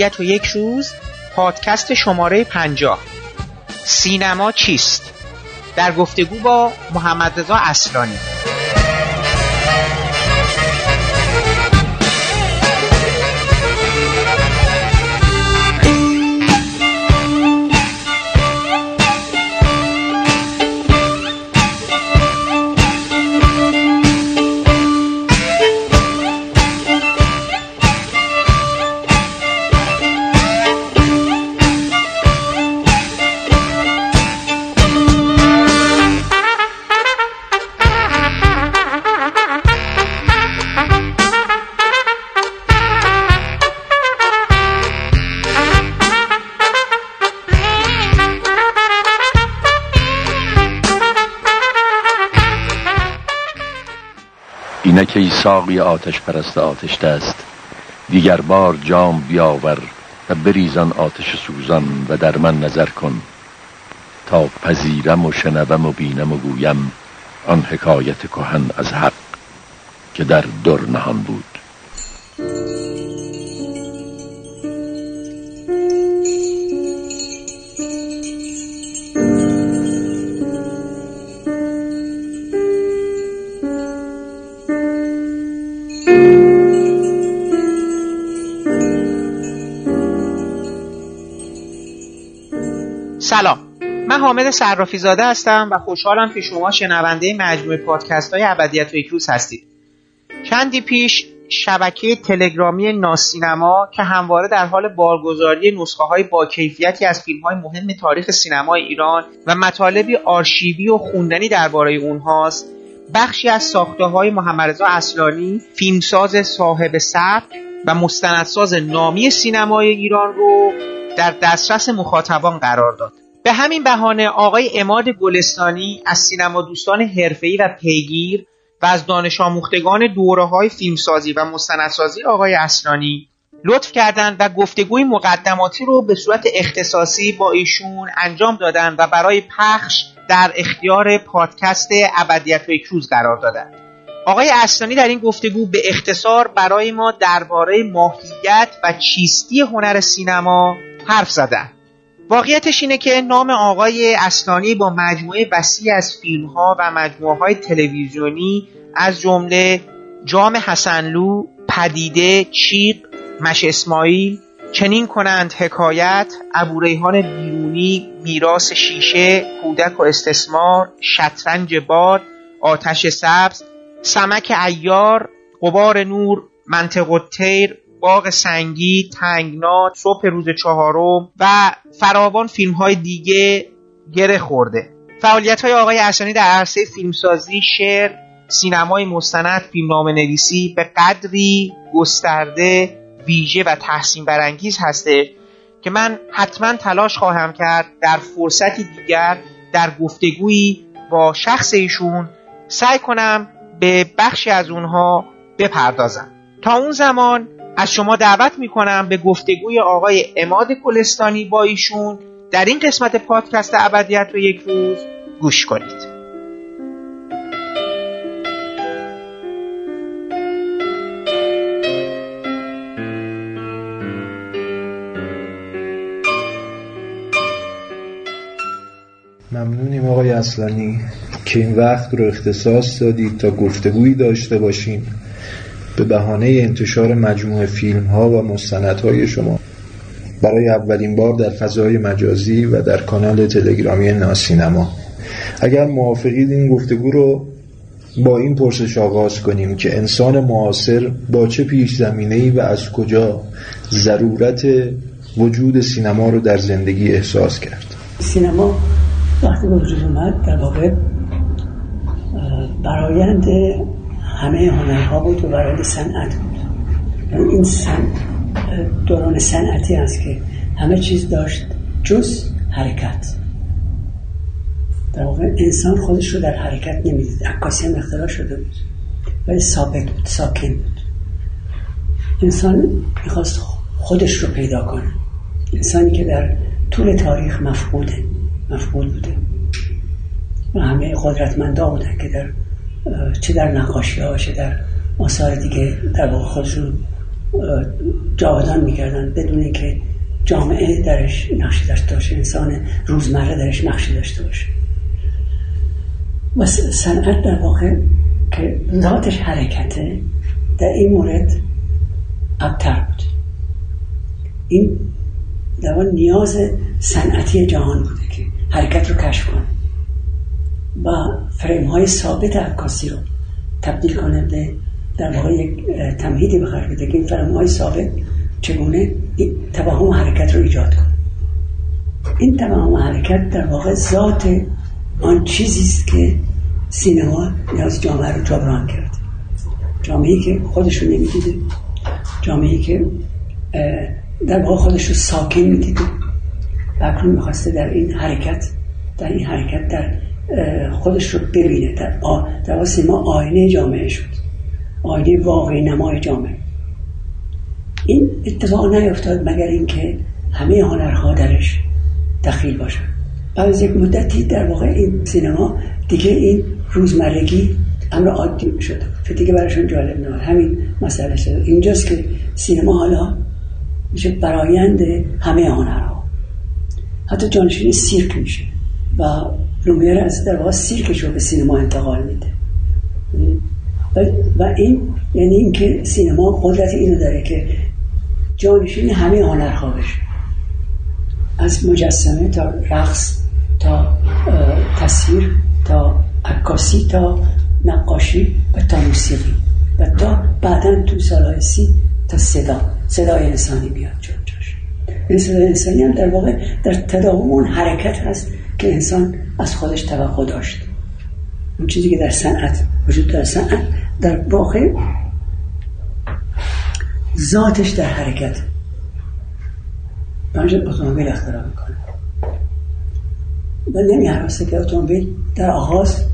ابدیت و یک روز پادکست شماره پنجاه سینما چیست؟ در گفتگو با محمد رضا اصلانی ساقی آتش پرست آتش دست. دیگر بار جام بیاور و بریزان آتش سوزان و در من نظر کن. تا پذیرم و شنوم و بینم و گویم آن حکایت کهن از حق که در در نهان بود. من حامد صرافی زاده هستم و خوشحالم که شما شنونده مجموعه پادکست های ابدیت و یک روز هستید. چندی پیش شبکه تلگرامی ناسینما که همواره در حال بارگذاری نسخه های با کیفیتی از فیلم های مهم تاریخ سینما ایران و مطالبی آرشیوی و خوندنی درباره اونهاست. بخشی از ساخته های محمد اصلانی فیلمساز صاحب سبک و مستندساز نامی سینمای ایران رو در دسترس مخاطبان قرار داد. به همین بهانه آقای اماد گلستانی از سینما دوستان حرفه‌ای و پیگیر و از دانش آموختگان دوره های فیلمسازی و مستندسازی آقای اصلانی لطف کردند و گفتگوی مقدماتی رو به صورت اختصاصی با ایشون انجام دادند و برای پخش در اختیار پادکست ابدیت و یک روز قرار دادند. آقای اصلانی در این گفتگو به اختصار برای ما درباره ماهیت و چیستی هنر سینما حرف زدن واقعیتش اینه که نام آقای اصلانی با مجموعه وسیع از فیلم ها و مجموعه های تلویزیونی از جمله جام حسنلو، پدیده، چیق، مش اسماعیل، چنین کنند حکایت، ابوریحان بیرونی، میراس شیشه، کودک و استثمار، شطرنج باد، آتش سبز، سمک ایار، قبار نور، منطق الطیر، باغ سنگی، تنگنا، صبح روز چهارم و فراوان فیلم های دیگه گره خورده. فعالیت های آقای اصلانی در عرصه فیلمسازی، شعر، سینمای مستند، فیلمنامه نویسی به قدری گسترده، ویژه و تحسین برانگیز هسته که من حتما تلاش خواهم کرد در فرصتی دیگر در گفتگویی با شخص ایشون سعی کنم به بخشی از اونها بپردازم. تا اون زمان از شما دعوت می‌کنم به گفتگوی آقای اماد کلستانی با ایشون در این قسمت پادکست ابدیت رو یک روز گوش کنید. ممنونیم آقای اصلانی که این وقت رو اختصاص دادید تا گفتگویی داشته باشیم. به بهانه انتشار مجموعه فیلم ها و مستندهای شما. برای اولین بار در فضای مجازی و در کانال تلگرامی ناسینما. اگر موافقید این گفتگو رو با این پرسش آغاز کنیم که انسان معاصر با چه پیش زمینه‌ای و از کجا ضرورت وجود سینما رو در زندگی احساس کرد. سینما وقتی به وجود اومد در واقع برایند همه هنرها بود و برای صنعت بود. این سن دوران صنعتی است که همه چیز داشت جز حرکت. در واقع انسان خودش رو در حرکت نمی‌دید. عکاسی هم اختراع شده بود. ولی ثابت بود ساکن بود. انسان می‌خواست خودش رو پیدا کنه. انسانی که در طول تاریخ مفقوده مفقود بوده. و همه قدرتمندا بودن که در چه در نقاشی ها چه در آثار دیگه در واقع خودشون جاودان می‌کردن. بدون که جامعه درش نقشی داشته باشه انسان روزمره درش نقشی داشته باشه. و صنعت در واقع که ذاتش حرکته در این مورد ابتر بود. این در نیاز صنعتی جهان بوده که حرکت رو کشف کنه. و فریم های ثابت عکاسی رو تبدیل کنه به در واقع یک تمهیدی بخیر بده که این فریم های ثابت چگونه توهم حرکت رو ایجاد کنه. این توهم حرکت در واقع ذات آن چیزی است که سینما نیاز جامعه رو جبران کرد جامعه که خودش رو نمی‌دیده. جامعه که در واقع خودش رو ساکن می‌دیده. و اکنون می‌خواسته در این حرکت در این حرکت در خودش رو ببینه. در, سینما آینه جامعه شد. آینه واقعی نمای جامعه. این اتفاق نیفتاد مگر اینکه همه هنرها درش دخیل باشن. بعد از یک مدتی در واقع این سینما دیگه این روزمرگی امر عادی شده. که دیگه براشون جالب نه همین مسئله شده اینجاست که سینما حالا میشه برایند همه هنرها. حتی جانشین سیرک میشه و لومیر از در واقع سیرکش رو به سینما انتقال میده. و این یعنی اینکه سینما قدرت اینو داره که جانشین همه هنرها بشه از مجسمه تا رقص تا تصویر تا عکاسی تا نقاشی و تا موسیقی. و تا بعدا تو سالهای سی تا صدا. صدای انسانی بیاد جاش این صدای انسانی هم در واقع در تداوم حرکت هست که انسان از خودش توقع داشت. اون چیزی که در صنعت وجود در صنعت در واقع ذاتش در حرکت. بنجد اتومبیل اختراع می‌کنه. و نمی که اتومبیل در آغاز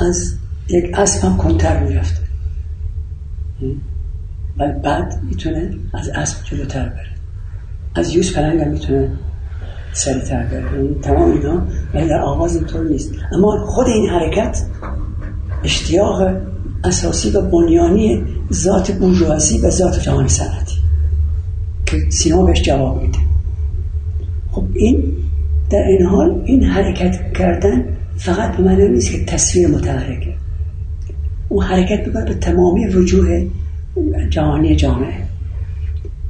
از یک اسب هم کنتر می‌رفته. و بعد می‌تونه از اسب جلوتر بره. از یوز پلنگ هم می‌تونه سریعتر بره تمام اینا ولی در آغاز اینطور نیست. اما خود این حرکت اشتیاق اساسی و بنیانی ذات بورژوازی و ذات جهان صنعتی که سینما بهش جواب میده. خب این در این حال این حرکت کردن فقط به معنی نیست که تصویر متحرکه. اون حرکت می‌کنه به تمامی وجوه جهانی جامعه.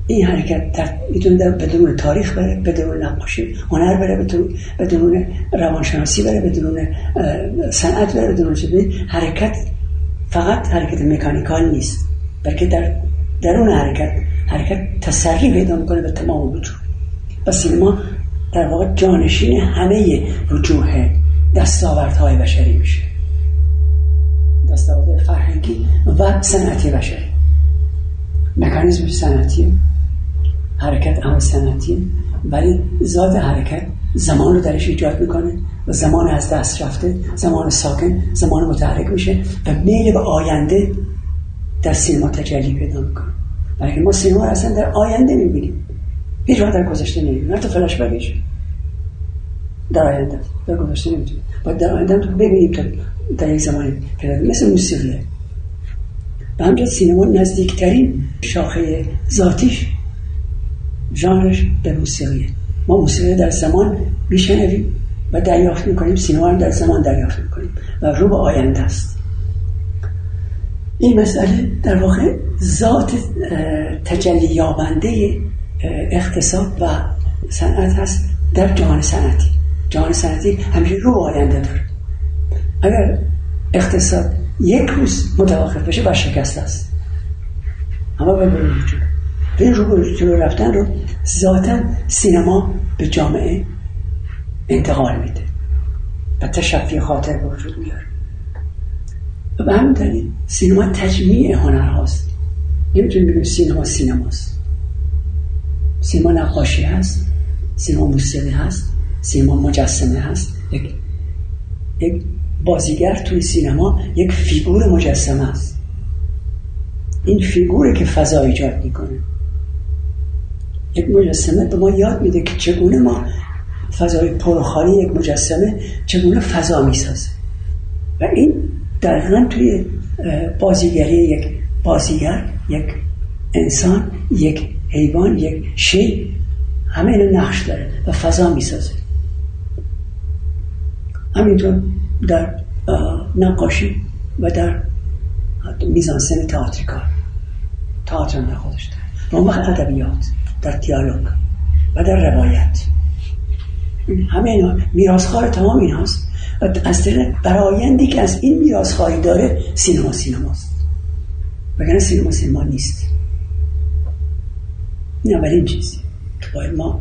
این حرکت در می‌تونه بدون تاریخ بره بدون نقاشی هنر بره بدون بدون روانشناسی بره بدون صنعت بره بدون حرکت فقط حرکت مکانیکال نیست بلکه در درون حرکت حرکت تسری پیدا می‌کنه به تمام وجود. و سینما در واقع جانشین همه وجوه دستاوردهای بشری میشه. دستاورد فرهنگی و صنعتی بشری. مکانیزم صنعتی. حرکت هم صنعتی ولی ذات حرکت زمان رو درش ایجاد می‌کنه و زمان از دست رفته زمان ساکن زمان متحرک میشه و میل به آینده در سینما تجلی پیدا می‌کنه. ولی ما سینما رو اصلا در آینده می‌بینیم. هیچ وقت در گذشته نمی‌بینیم. نه تو فلاش بگیش در آینده. در گذشته نمی‌تونیم باید در آینده تو ببینیم تا در یک زمانی پیدا مثل موسیقیه. به همجا سینما نزدیکترین شاخه ذاتیش ژانرش به موسیقیه ما موسیقی در زمان میشنویم و دریافت می‌کنیم سینما هم در زمان دریافت می‌کنیم و رو به آینده است. این مسئله در واقع ذات تجلی یابنده اقتصاد و صنعت هست در جهان صنعتی. جهان صنعتی همیشه رو آینده داره. اگر اقتصاد یک روز متوقف بشه بر شکست است. اما به وجود به این رو جلو رفتن رو ذاتا سینما به جامعه انتقال میده و تشفی خاطر به وجود میاره. و به همین دلیل سینما تجمیع هنر هاست. نمی‌تونیم بگیم سینما سینماست. سینما نقاشی هست سینما موسیقی هست سینما مجسمه هست. یک, یک بازیگر توی سینما یک فیگور مجسمه است. این فیگوره که فضا ایجاد می‌کنه یک مجسمه به ما یاد میده که چگونه ما فضای پرخالی یک مجسمه چگونه فضا می‌سازه. و این دقیقا توی بازیگری یک بازیگر یک انسان یک حیوان یک شی همه این نقش داره و فضا می‌سازه. همینطور در نقاشی و در میزانسن تئاتریکال. تئاتر خودش داره. و وقت ادبیات. در دیالوگ و در روایت. همه اینا میراسخوار تمام این هست و از طریق برایندی که از این میراسخواری داره سینما سینماست. وگرنه سینما سینما نیست. این اولین چیزی که باید ما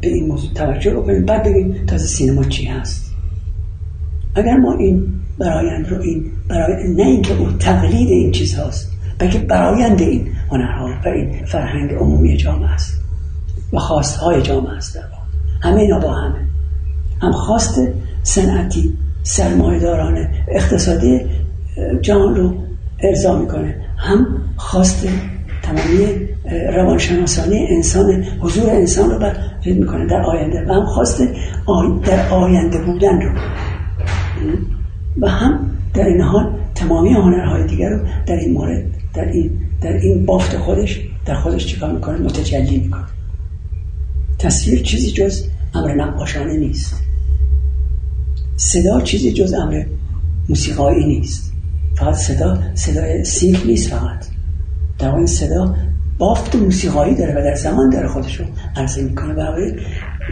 به این موضوع توجه بکنیم. بعد بگیم تازه سینما چی هست. اگر ما این برایند رو این برای نه اینکه اون تقلید این چیز هاست بلکه برایند این هنرها و این فرهنگ عمومی جامعه است. و خواستهای جامعه است در همه اینا با همه. هم خواست صنعتی سرمایه‌دارانه اقتصادی جهان رو ارضا می‌کنه. هم خواست تمامی روانشناسانه انسان حضور انسان رو بر می‌کنه در آینده. و هم خواست در آینده بودن رو. و هم در این حال تمامی هنرهای دیگر رو در این مورد در این, در این بافت خودش در خودش چیکار می‌کنه؟ متجلی می‌کنه. تصویر چیزی جز امر نقاشانه نیست. صدا چیزی جز امر موسیقایی نیست. فقط صدا صدای سینک نیست فقط. در این صدا بافت موسیقایی داره و در زمان داره خودش رو عرضه می‌کنه. و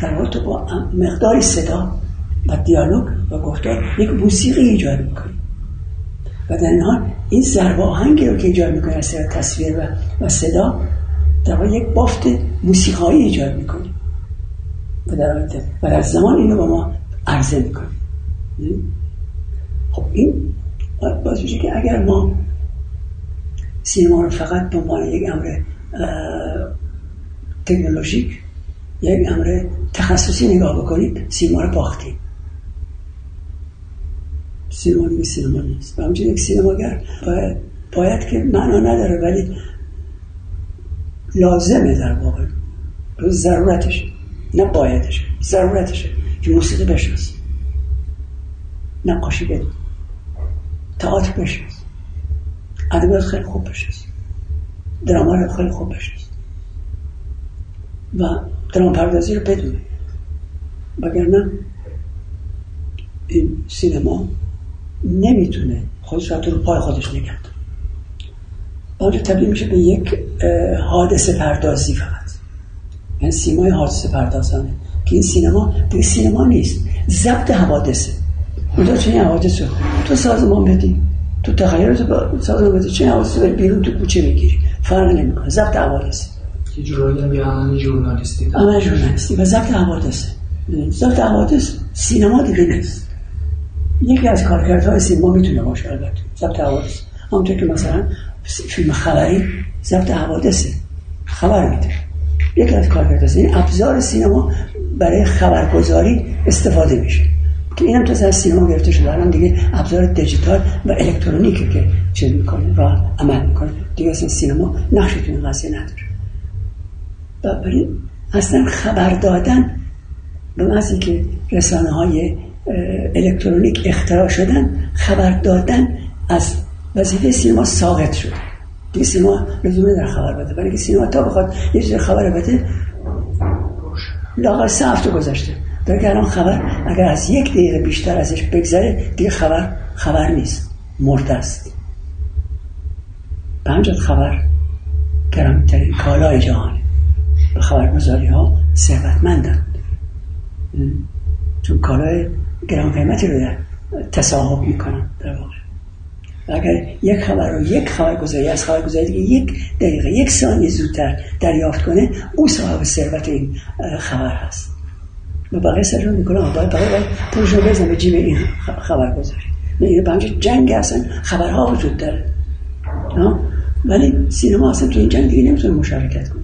در واقع تو با مقداری صدا و دیالوگ و گفتار یک موسیقی ایجاد می‌کنی و در حال این ضرب آهنگی رو که ایجاد می‌کنی از تصویر و, و صدا در واقع یک بافت موسیقایی ایجاد می‌کنی و در, و در زمان اینو با ما عرضه می‌کنی خب این باز میشه که اگر ما سینما رو فقط به عنوان یک امر تکنولوژیک یک امر تخصصی نگاه بکنید سینما رو باختیم. سینما دیگه سینما نیست. و همچنین یک سینماگر باید, باید که معنا نداره ولی لازمه در واقع. ضرورتشه. نه بایدشه ضرورتشه که موسیقی بشناس نقاشی بدون تئاتر بشناس ادبیات خیلی خوب بشناس دراما رو خیلی خوب بشناس و درام پردازی رو بدونه. وگرنه این سینما نمی‌تونه خودش رو رو پای خودش نگه داره. تبدیل میشه به یک حادثه پردازی فقط. یعنی سیمای حادثه پردازانه. که این سینما دیگه سینما نیست. ضبط حوادثه. اونجا چه حوادث تو سازمان بدی. تو تخیل تو سازمان بدی. چه حوادث بری بیرون تو کوچه بگیری. فرق نمی‌کنه. ضبط حوادث یه جورایی هم یه عمل ژورنالیستی. عمل ژورنالیستی. و ضبط حوادث ضبط حوادث سینما دیگه نیست. یکی از کارکردهای سینما می‌تونه باشه البته. ضبط حوادث. همونطور که مثلا فیلم خبری ضبط حوادثه. خبر میده. یکی از کارکردها این ابزار سینما برای خبرگزاری استفاده میشه. که اینم تو از سینما گرفته شده. الان دیگه ابزار دیجیتال و الکترونیکی که چه می‌کنه و عمل می‌کنه. دیگه اصلا سینما نقشی تو این قضیه نداره. و برای اصلا خبر دادن به محضی که رسانه های الکترونیک اختراع شدن خبر دادن از وظیفه سینما ساقط شد. دیگه سینما لزومه در خبر بده. که سینما تا بخواد یه چیز خبر بده لاغر سه هفته گذشته. در که الان خبر اگر از یک دقیقه بیشتر ازش بگذره دیگه خبر خبر نیست. مرده است. به همجد خبر گرامترین کالای جهانه به خبرگزاری ها ثروتمندند چون کالای گرام قیمتی رو در تصاحب می‌کنن در واقع. اگر یک خبر رو یک خبرگزاری از خبرگزاری دیگه یک دقیقه یک ثانیه زودتر دریافت کنه او صاحب ثروت این خبر هست. و بقیه سرشون می‌کنه باید باید پولش رو بزن به جیب این خبرگزاری. میگه بنج جنگ اصلا خبرها وجود داره. ولی سینما اصلا تو این جنگ دیگه نمی‌تونه مشارکت کنه.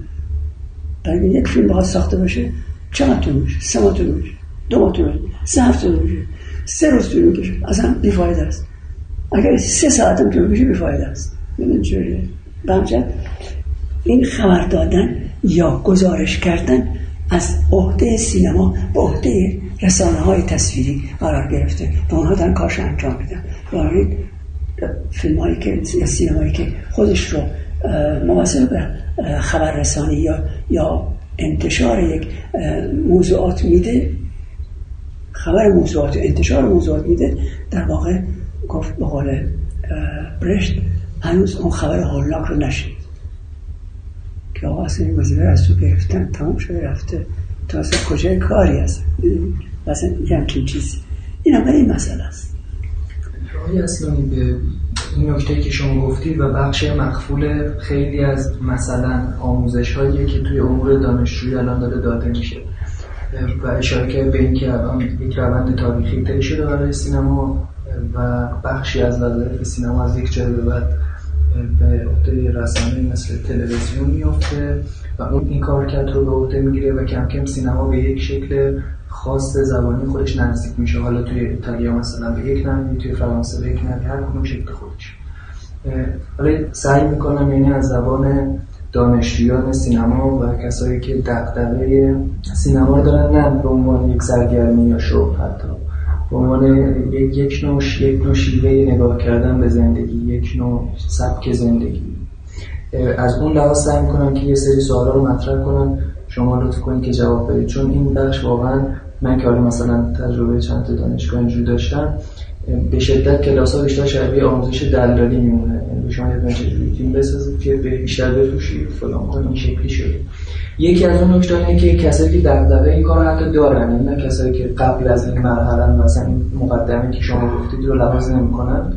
برای یک فیلم باید ساخته باشه چقدر طول میشه سه ماه طول میشه دو ماه طول سه هفته طول میشه سه روز طول میشه اصلا بیفایده است. اگر سه ساعت هم طول میشه بیفایده است. چجوریه؟ این خبر دادن یا گزارش کردن از عهده سینما به عهده رسانه های تصویری قرار گرفته و اونها دارن کارش انجام میدن. برای فیلم هایی که سینمایی که خودش رو مواظب به خبررسانی یا یا انتشار یک موضوعات میده خبر موضوعات انتشار موضوعات میده در واقع گفت به قول برشت هنوز اون خبر هولناک رو نشید که آقا اصلا این از تو گرفتن تمام شده رفته. تا اصلا کجای کاری هست اصلا یه همچین چیزی. این هم این مسئله است. رای اصلانی به این نکته که شما گفتید و بخش مخفول خیلی از مثلا آموزش هایی که توی امور دانشجویی الان داره داده میشه. و اشاره که به اینکه الان یک روند تاریخی طی شده برای سینما و بخشی از وظایف سینما از یک جای به بعد به عهده رسانه مثل تلویزیون میفته و اون این کارکرد رو به عهده می‌گیره و کم کم سینما به یک شکل خاص زبانی خودش نزدیک میشه. حالا توی ایتالیا مثلا به یک نحوی توی فرانسه به یک نحوی هر کدوم شکل خودش. حالا سعی می‌کنم یعنی از زبان دانشجویان سینما و کسایی که دقدقه سینما دارن نه به عنوان یک سرگرمی یا شغل حتی. به عنوان یک یک نوع یک نوع شیوه نگاه کردن به زندگی یک نوع سبک زندگی. از اون لحاظ سعی می‌کنم که یه سری سوالا رو مطرح کنم. شما لطف کنید که جواب بدید. چون این بخش واقعا من که مثلا تجربه چند تا دانشگاه اینجوری داشتم به شدت کلاس ها بیشتر شبیه آموزش دلالی میمونه. یعنی شما یه چجوری تیم بسازید که بیشتر بفروشید فلان کن این شکلی شده. یکی از اون نکته اینه که کسایی که دغدغه این کار حتی دارن یعنی نه کسایی که قبل از این مرحله مثلا این مقدمه که شما گفتید رو لحاظ نمی‌کنن.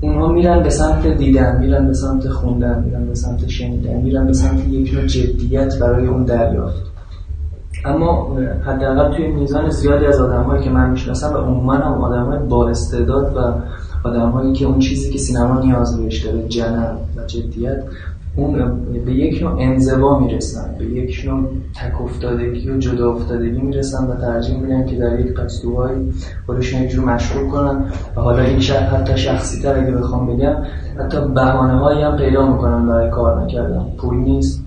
اونها میرن به سمت دیدن میرن به سمت خوندن میرن به سمت شنیدن میرن به سمت یک نوع جدیت برای اون دریافت. اما حداقل توی میزان زیادی از آدمایی که من می‌شناسم و عموما هم آدمای با استعداد و آدمایی که اون چیزی که سینما نیاز بهش داره و جدیت اون به یک نوع انزوا می‌رسن به یک نوع تک افتادگی و جدا افتادگی می‌رسن و ترجیح میدن که در یک پستوهای خودشون یک جور مشغول کنن و حالا این شخص حتی شخصی تر اگه بخوام بگم حتی بهانه هایی هم پیدا می‌کنن برای کار نکردن. پول نیست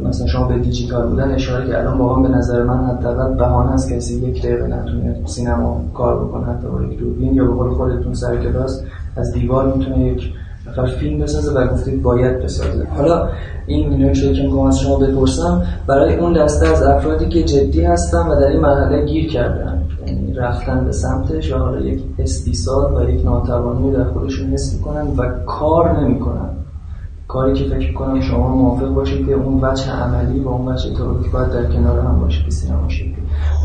مثلا شما به دیجیتال بودن اشاره الان واقعا به نظر من حداقل بهانه است کسی یک دقیقه نتونه سینما کار بکنه حتی با یک دوربین یا به قول خودتون سر کلاس از دیوار می‌تونه یک نفر فیلم بسازه و گفتید باید بسازه. حالا این نکته که می‌خوام از شما بپرسم برای اون دسته از افرادی که جدی هستن و در این مرحله گیر کردن یعنی رفتن به سمتش و حالا یک استیصال و یک ناتوانی در خودشون حس می‌کنن و کار نمی‌کنن. کاری که فکر کنم شما موافق باشید که اون وجه عملی و اون وجه تئوریک باید در کنار هم باشه که سینما شکلی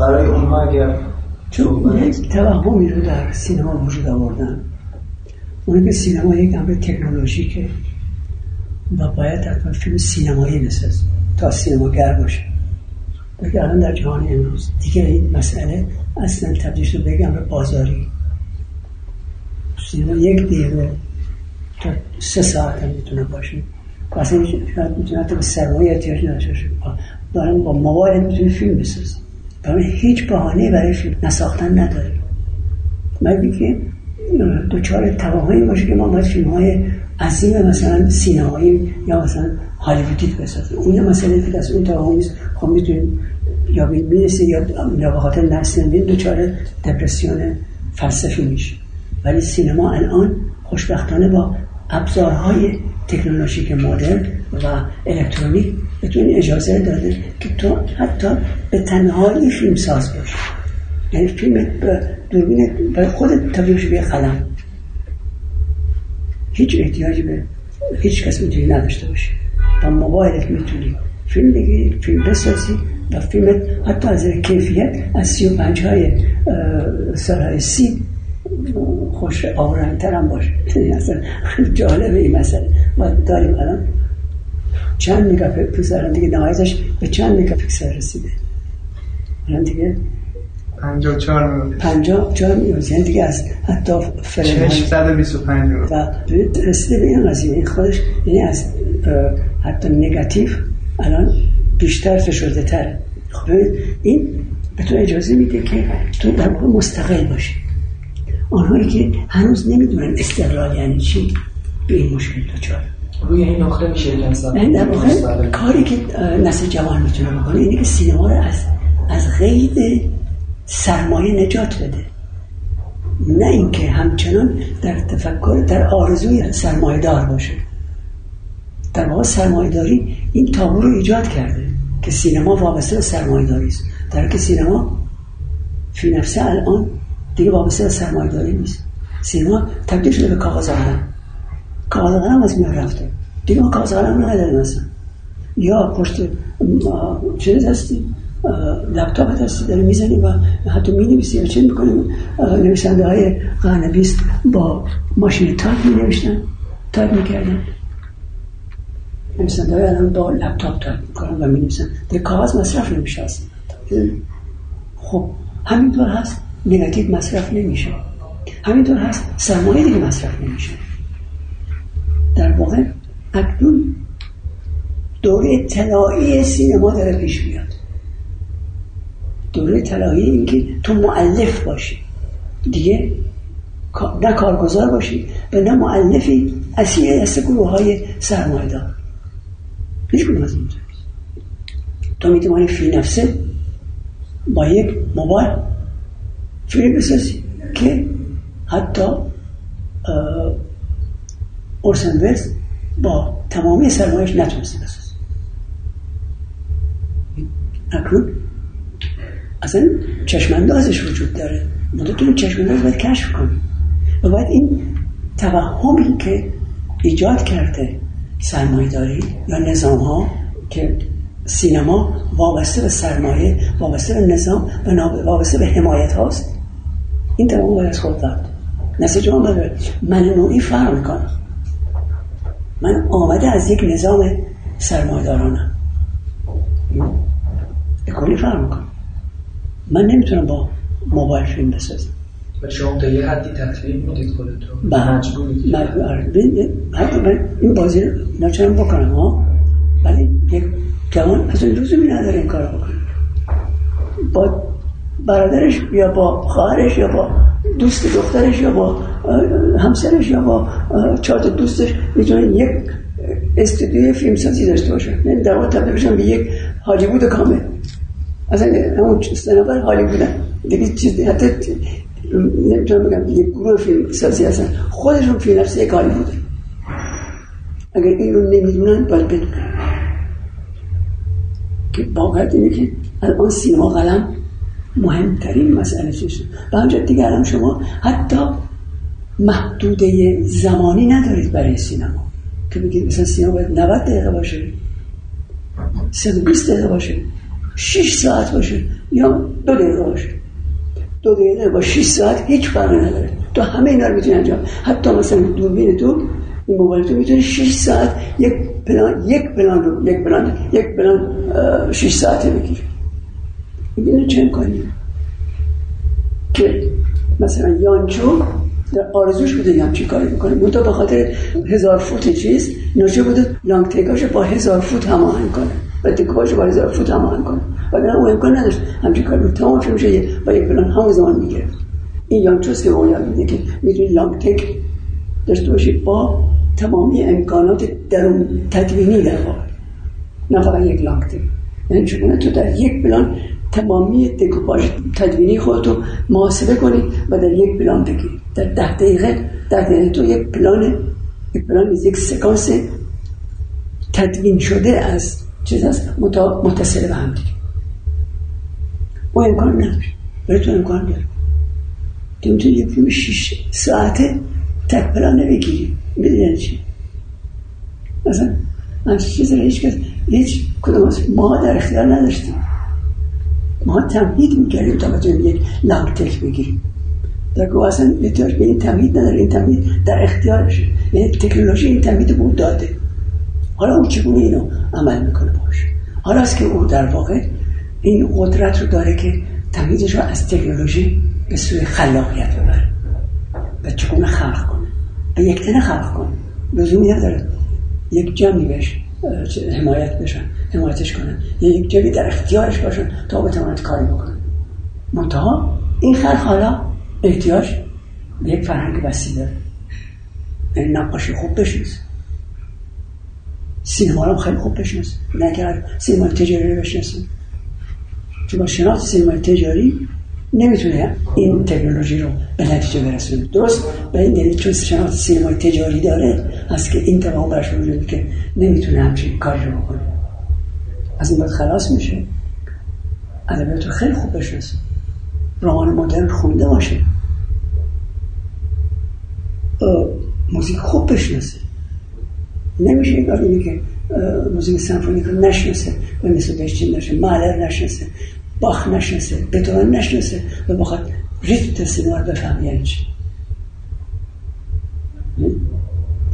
برای اونها اگر چون یک توهمی رو در سینما وجود آوردن. اون که سینما یک امر تکنولوژیکه و باید حتما فیلم سینمایی بساز تا سینماگر باشه. بگه الان در جهان امروز. دیگه این مسئله اصلا تبدیل شده بگم به بازاری. سینما یک دقیقه تا سه ساعت هم می‌تونه باشه. اصلا شاید می‌تونه حتی به سرمایه احتیاج نداشته باشه. با موبایل می‌تونه فیلم بسازه برای هیچ بحانه برای فیلم نساختن نداره. مگه که دوچار توهمی باشه که ما باید فیلم های عظیم مثلا سینمایی یا مثلا هالیوودی بسازیم. اون مسئله که دست اون توهمی خب می‌تونیم یا می‌رسه یا یا به خاطر نسل دوچار دپرسیون فلسفی میشه. ولی سینما الان خوشبختانه با ابزارهای تکنولوژیک مدرن و الکترونیک بتون اجازه داده که تو حتی به تنهایی فیلم ساز باشی. یعنی فیلم دوربین برای خودت تبدیل به قلم. هیچ احتیاجی به هیچ کس می‌تونی نداشته باشی. با موبایلت می‌تونی فیلم بگیری فیلم بسازی و فیلم حتی از کیفیت از سی و پنج های سی خوش آورنگتر هم باشه اصلا جالب این مسئله. ما داریم الان چند میگاپیکسل دیگه نهایتش به چند میگاپیکسل رسیده؟ الان دیگه 54 میلیون. 54 میلیون. یعنی دیگه از حتی فیلم 625 میلیون. و رسیده به این قضیه این خودش یعنی از حتی نگاتیو الان بیشتر فشرده تره. خب این به تو اجازه میده که تو در واقع مستقل باشی. آنهایی که هنوز نمی‌دونن استقلال یعنی چی به این مشکل دچار. روی این نقطه میشه کاری که نسل جوان می‌تونه بکنه اینه که سینما رو از از قید سرمایه نجات بده. نه اینکه همچنان در تفکر در آرزوی سرمایه دار باشه. در واقع سرمایه داری این تابو رو ایجاد کرده که سینما وابسته به سرمایه داری است. در که سینما فی نفسه الان دیگه وابسته به سرمایه داری نیست. سینما تبدیل شده به کاغذ قلم کاغذ قلم از میان رفته. دیگه ما کاغذ قلم نداریم اصلا. یا پشت چیز هستی لپتاپ هستی داری می‌زنی و حتی می نویسی یا چه می‌کنیم؟ نویسنده های قرن بیست با ماشین تایپ می نوشتن تایپ می‌کردن. نویسنده های الان با لپتاپ تایپ می‌کنن و می نویسن دیگه کاغذ مصرف نمیشه اصلا. خب همینطور هست. نگاتیو مصرف نمیشه. همینطور هست سرمایه دیگه مصرف نمیشه. در واقع اکنون دوره طلایی سینما داره پیش میاد. دوره طلایی این که تو معلف باشی. دیگه نه کارگزار باشی و نه معلفی اسیر دست گروه های سرمایه دار هیچ کدوم از این. تو می‌توانی فی نفسه با یک موبایل فیلم بسازی که حتی اورسن ولز با تمامی سرمایش نتونسته بسازه اکنون اصلا چشماندازش وجود داره منتها تو چشمانداز باید کشف کنی و باید این توهمی که ایجاد کرده سرمایه‌داری یا نظام ها که سینما وابسته به سرمایه وابسته به نظام و وابسته به حمایت هاست این توهم باید از خود داد. نسل جوان بده من نوعی فرق می‌کنم. من آمده از یک نظام سرمایه‌دارانم. کلی فرق می‌کنم. من نمی‌تونم با موبایل فیلم بسازم. و شما تا یه حدی تطبیق می‌دید خودتون. بله. مجبورید من- آره. من این بازی ناچارم بکنم ها. ولی یک جوان از این لزومی نداره این کار بکنه. با برادرش یا با خواهرش یا با دوست دخترش یا با همسرش یا با چهار دوستش می‌تونه یک استودیوی فیلمسازی داشته باشه. یعنی در واقع تبدیل بشن به یک هالیوود کامل. اصلا همون سه نفر هالیوودن دیگه چیز حتی نمی‌تونم بگم یک گروه فیلم سازی هستن. خودشون فی نفسه یک اگر این رو نمی‌دونن باید بدونن. که واقعیت اینه که الان سینما قلم مهمترین مسئله چیست به همجد دیگه الان شما حتی محدوده زمانی ندارید برای سینما. که بگید مثلا سینما باید 90 دقیقه باشه 120 دقیقه باشه 6 ساعت باشه یا دو دقیقه باشه. دو دقیقه با 6 ساعت هیچ فرقی نداره. تو همه اینا رو می‌تونی انجام. حتی مثلا دوربین تو این موبایل تو می‌تونی 6 ساعت یک پلان یک پلان رو یک پلان یک پلان 6 ساعته بگیر اینو چه کنی که مثلا یانچو در آرزوش بوده یه همچین کاری بکنه منتها به خاطر هزار فوت چیز ناچه بوده لانگ تیکاشو با هزار فوت هماهنگ کنه. و تکواشو با هزار فوت هماهنگ کنه. و اون امکان نداشت همچین کاری بود. تمام میشه یه با یک پلان همون زمان می‌گیره این یانچوست که اون یاد که می‌تونی لانگ تک داشته باشی با تمامی امکانات درون تدوینی در واقع. نه فقط یک لانگ تک یعنی چگونه تو در یک پلان تمامی دکوپاژ تدوینی خودتو محاسبه کنی و در یک پلان بگیری در ده دقیقه ده دقیقه تو یک پلان یک پلان یک سکانس تدوین شده از چیز هست متصل به هم دیگه. ما امکان نداره ولی تو امکان داره تو می‌تونی یک فیلم شیش ساعته تک پلان بگیری. می‌دونی یعنی چی؟ مثلا من چیزی رو هیچ کس هیچ کدوم ما در اختیار نداشتیم. ما تمهید می‌کردیم تا بتونیم یک لانگ تک بگیریم. در گوه اصلا احتیاج به این تمهید نداره. این تمهید در اختیارشه یعنی تکنولوژی این تمهید بود داده. حالا او چگونه اینو عمل می‌کنه؟ باشه حالا است که او در واقع این قدرت رو داره که تمیزش رو از تکنولوژی به سوی خلاقیت ببره. و چگونه خلق کنه؟ به یک تنه خلق کنه. لزومی نداره. یک جمعی بهش حمایت بشن. حمایتش کنن. یا یک جمعی در اختیارش باشن تا بتواند کاری بکنه منتها این خلق حالا احتیاج به یک فرهنگ وسیع داره. یعنی نقاشی خوب بشناسه. سینما رو خیلی خوب بشناسه. نگر سینما تجاری رو بشناسه. چون با شناخت سینما تجاری نمی‌تونه این تکنولوژی رو به نتیجه برسونه. درست؟ به این دلیل چون شناخت سینمای تجاری داره هست که این تمام برش که نمی‌تونه همچین کاری رو بکنه. از این باید خلاص میشه ادبیات رو خیلی خوب بشناسه رمان مدرن خونده باشه موزیک خوب بشناسه نمیشه اینه که موزیک سمفونیک رو نشناسه و مثل بهش نشه مالر نشناسه باخ نشناسه بتوون نشناسه و بخواد ریتم سینما رو بفهم یعنی چی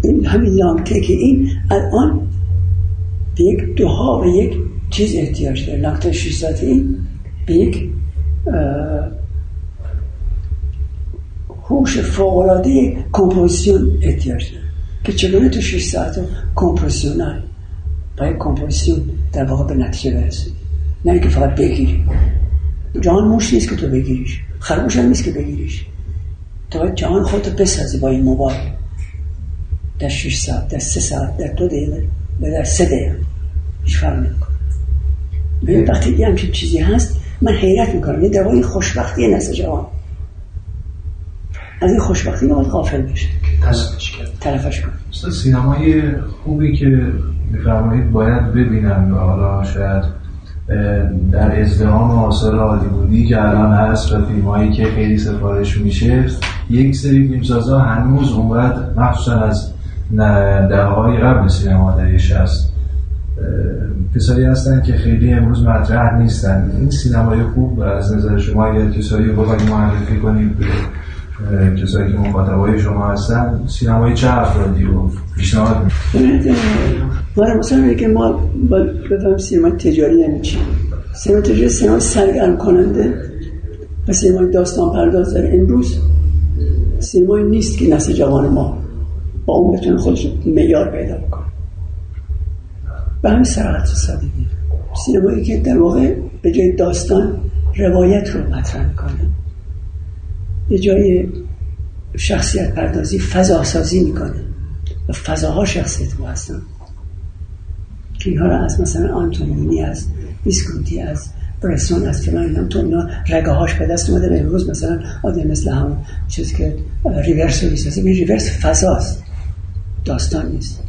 این همین لانگ که این الان به یک دوها به یک چیز احتیاج داره. لانگ 6 ساعته این به یک هوش فوقلاده کمپوزیسیون احتیاج داره. که چگونه تو 6 ساعت compositional باید کمپوزیسیون در واقع به نتیجه برسونی نه اینکه فقط بگیری. جهان موش نیست که تو بگیریش. خرگوش هم نیست که بگیریش. تو باید جهان خودتو بسازی با این موبایل. در 6 ساعت در 3 ساعت در دو دقیقه و در سه دقیقه. هیچ فرق ببین وقتی یه همچین چیزی هست من حیرت می‌کنم. یه دوایی خوشبختی نزد جوان از این خوشبختی نباید غافل بشه طرفش کن. سینمای خوبی که میفرمایید باید ببینم حالا شاید در ازدهام آثار هالیوودی که الان هست و فیلم هایی که خیلی سفارش میشه یک سری فیلمسازا هنوز اونقدر مخصوصا از دههای قبل سینما دهه هست. کسایی هستن که خیلی امروز مطرح نیستن. این سینمای خوب از نظر شما اگر کسایی رو بخواید معرفی کنید به کسایی که مخاطبای شما هستن سینمای چه افرادی رو پیشنهاد ما مثلا که ما بفهم سینما تجاری یعنی چی؟ سینما تجاری سینما سرگرم کننده و سینما داستان پرداز در امروز سینمایی نیست که نسل جوان ما با اون بتونه خودش میار پیدا بکنه به همین سرعت سادگی سینمایی که در واقع به جای داستان روایت رو مطرح کنه به جای شخصیت پردازی فضا سازی می‌کنه. و فضاها شخصیت ما هستن. که اینها رو از مثلا آنتونیونی از ویسکونتی از برسون از فلان هم تو اینا رگه هاش به دست اومده به امروز مثلا آدم مثل هم چیزی که ریورس رو می‌سازه این ریورس فضاست. داستان نیست.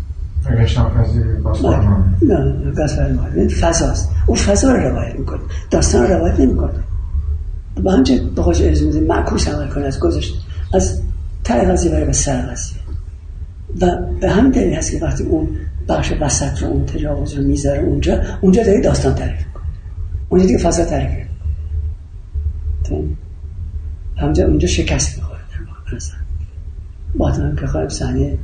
نه نه فضاست. اون فضا رو روایت می‌کنه. داستان رو روایت نمی‌کنه. با همچه به خودش ارزموزه معکوس عمل کنه از گذاشت از ته قضیه برای به سر قضیه و به همین دلیل هست که وقتی اون بخش وسط رو اون تجاوز رو می‌ذاره اونجا اونجا داری داستان تعریف کن اونجا دیگه فضا تعریف همجا اونجا شکست می‌خوره. با هم که خواهیم صحنه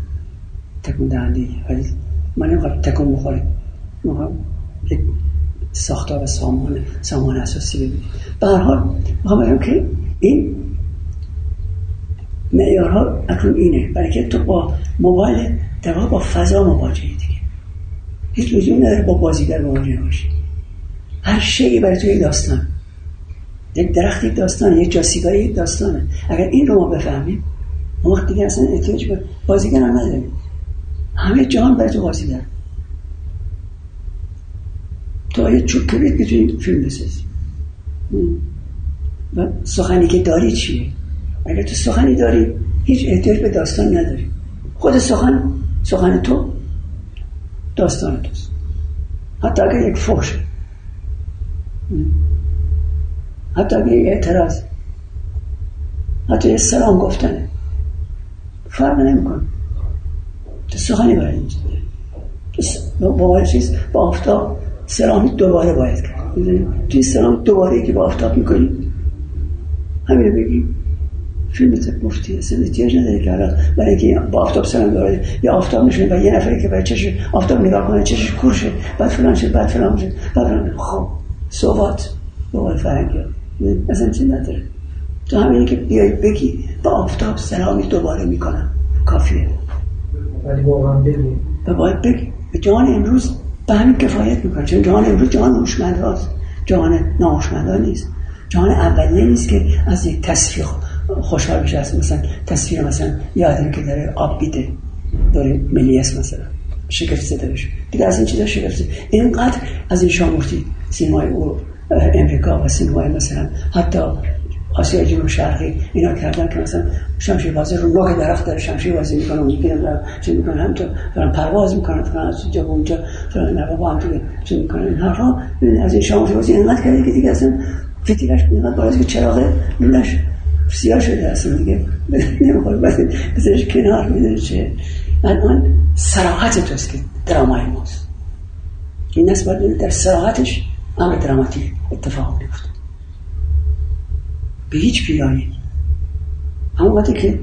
تکون دهنده ولی من نمی‌خوام تکون بخوره. می‌خوام یک ساختار و سامان سامان اساسی ببینید به هر حال می‌خوام که این معیارها اکنون اینه. برای که تو با موبایل در با فضا مواجهی دیگه. هیچ لزوم نداره با بازیگر مواجه باشی. هر شیعی برای تو یک داستان. یک درخت یک داستانه یک جاسیگاری یک داستانه. اگر این رو ما بفهمیم اون وقت دیگه اصلا احتیاج به بازیگر هم نداریم. همه جهان برای تو بازیگر تو یه چوب کبیر بتونی فیلم بسازی. و سخنی که داری چیه؟ اگر تو سخنی داری هیچ احتیاج به داستان نداری. خود سخن سخن تو داستان توست. حتی اگر یک فحشه حتی اگر یک اعتراض. حتی یک سلام گفتنه فرق نمیکن تو سخنی برای اینجا با چیز؟ با آفتاب سلام دوباره باید کرد. توی سلام دوباره که با آفتاب می‌کنی. همین بگی. فیلم مفتی اصلا احتیاج نداره که برای اینکه با آفتاب سلام داره یا آفتاب میشه و یه نفری که برای چشش آفتاب نگاه کنه چشش کور شه بعد فلان شه بعد فلان شه بعد فلان خب صحبت به قول فرنگی اصلا چی نداره. تو همینه که بیای بگی با آفتاب سلامی دوباره می‌کنم. کافیه. ولی واقعا بگی و باید بگی به جهان امروز به همین کفایت می‌کنه. چون جهان امروز جهان هوشمند هاست جهان ناهوشمند نیست. جهان اولیه نیست که از یک تصویر خوشحال بشه از مثلا تصویر مثلا یادم که داره آب بیده. داره ملیس مثلا. شگفت زده بشه. دیگه از این چیزا شگفت زده. اینقدر از این شامورتی سینمای او امریکا و سینمای مثلا حتی آسیا جنوب شرقی اینا کردن که مثلا شمشیر بازی رو نوک درخت داره شمشیر بازی می‌کنه یکی نمی‌دونم چه می‌کنه هم تو دارن پرواز می‌کنن فلان از اینجا اونجا فلان نه با هم تو چه می‌کنه این حرفا از این شمشیر بازی اینقدر کرده که دیگه اصلا فتیلش اینقدر بالاست که چراغ لولش سیاه شده اصلا دیگه. نمی‌خواد بذارش کنار می‌دونه چه. الان سراحت توست که درامای ماست. این نسبت در سراحتش امر دراماتیک اتفاق میفته به هیچ پیرانی. اما وقتی که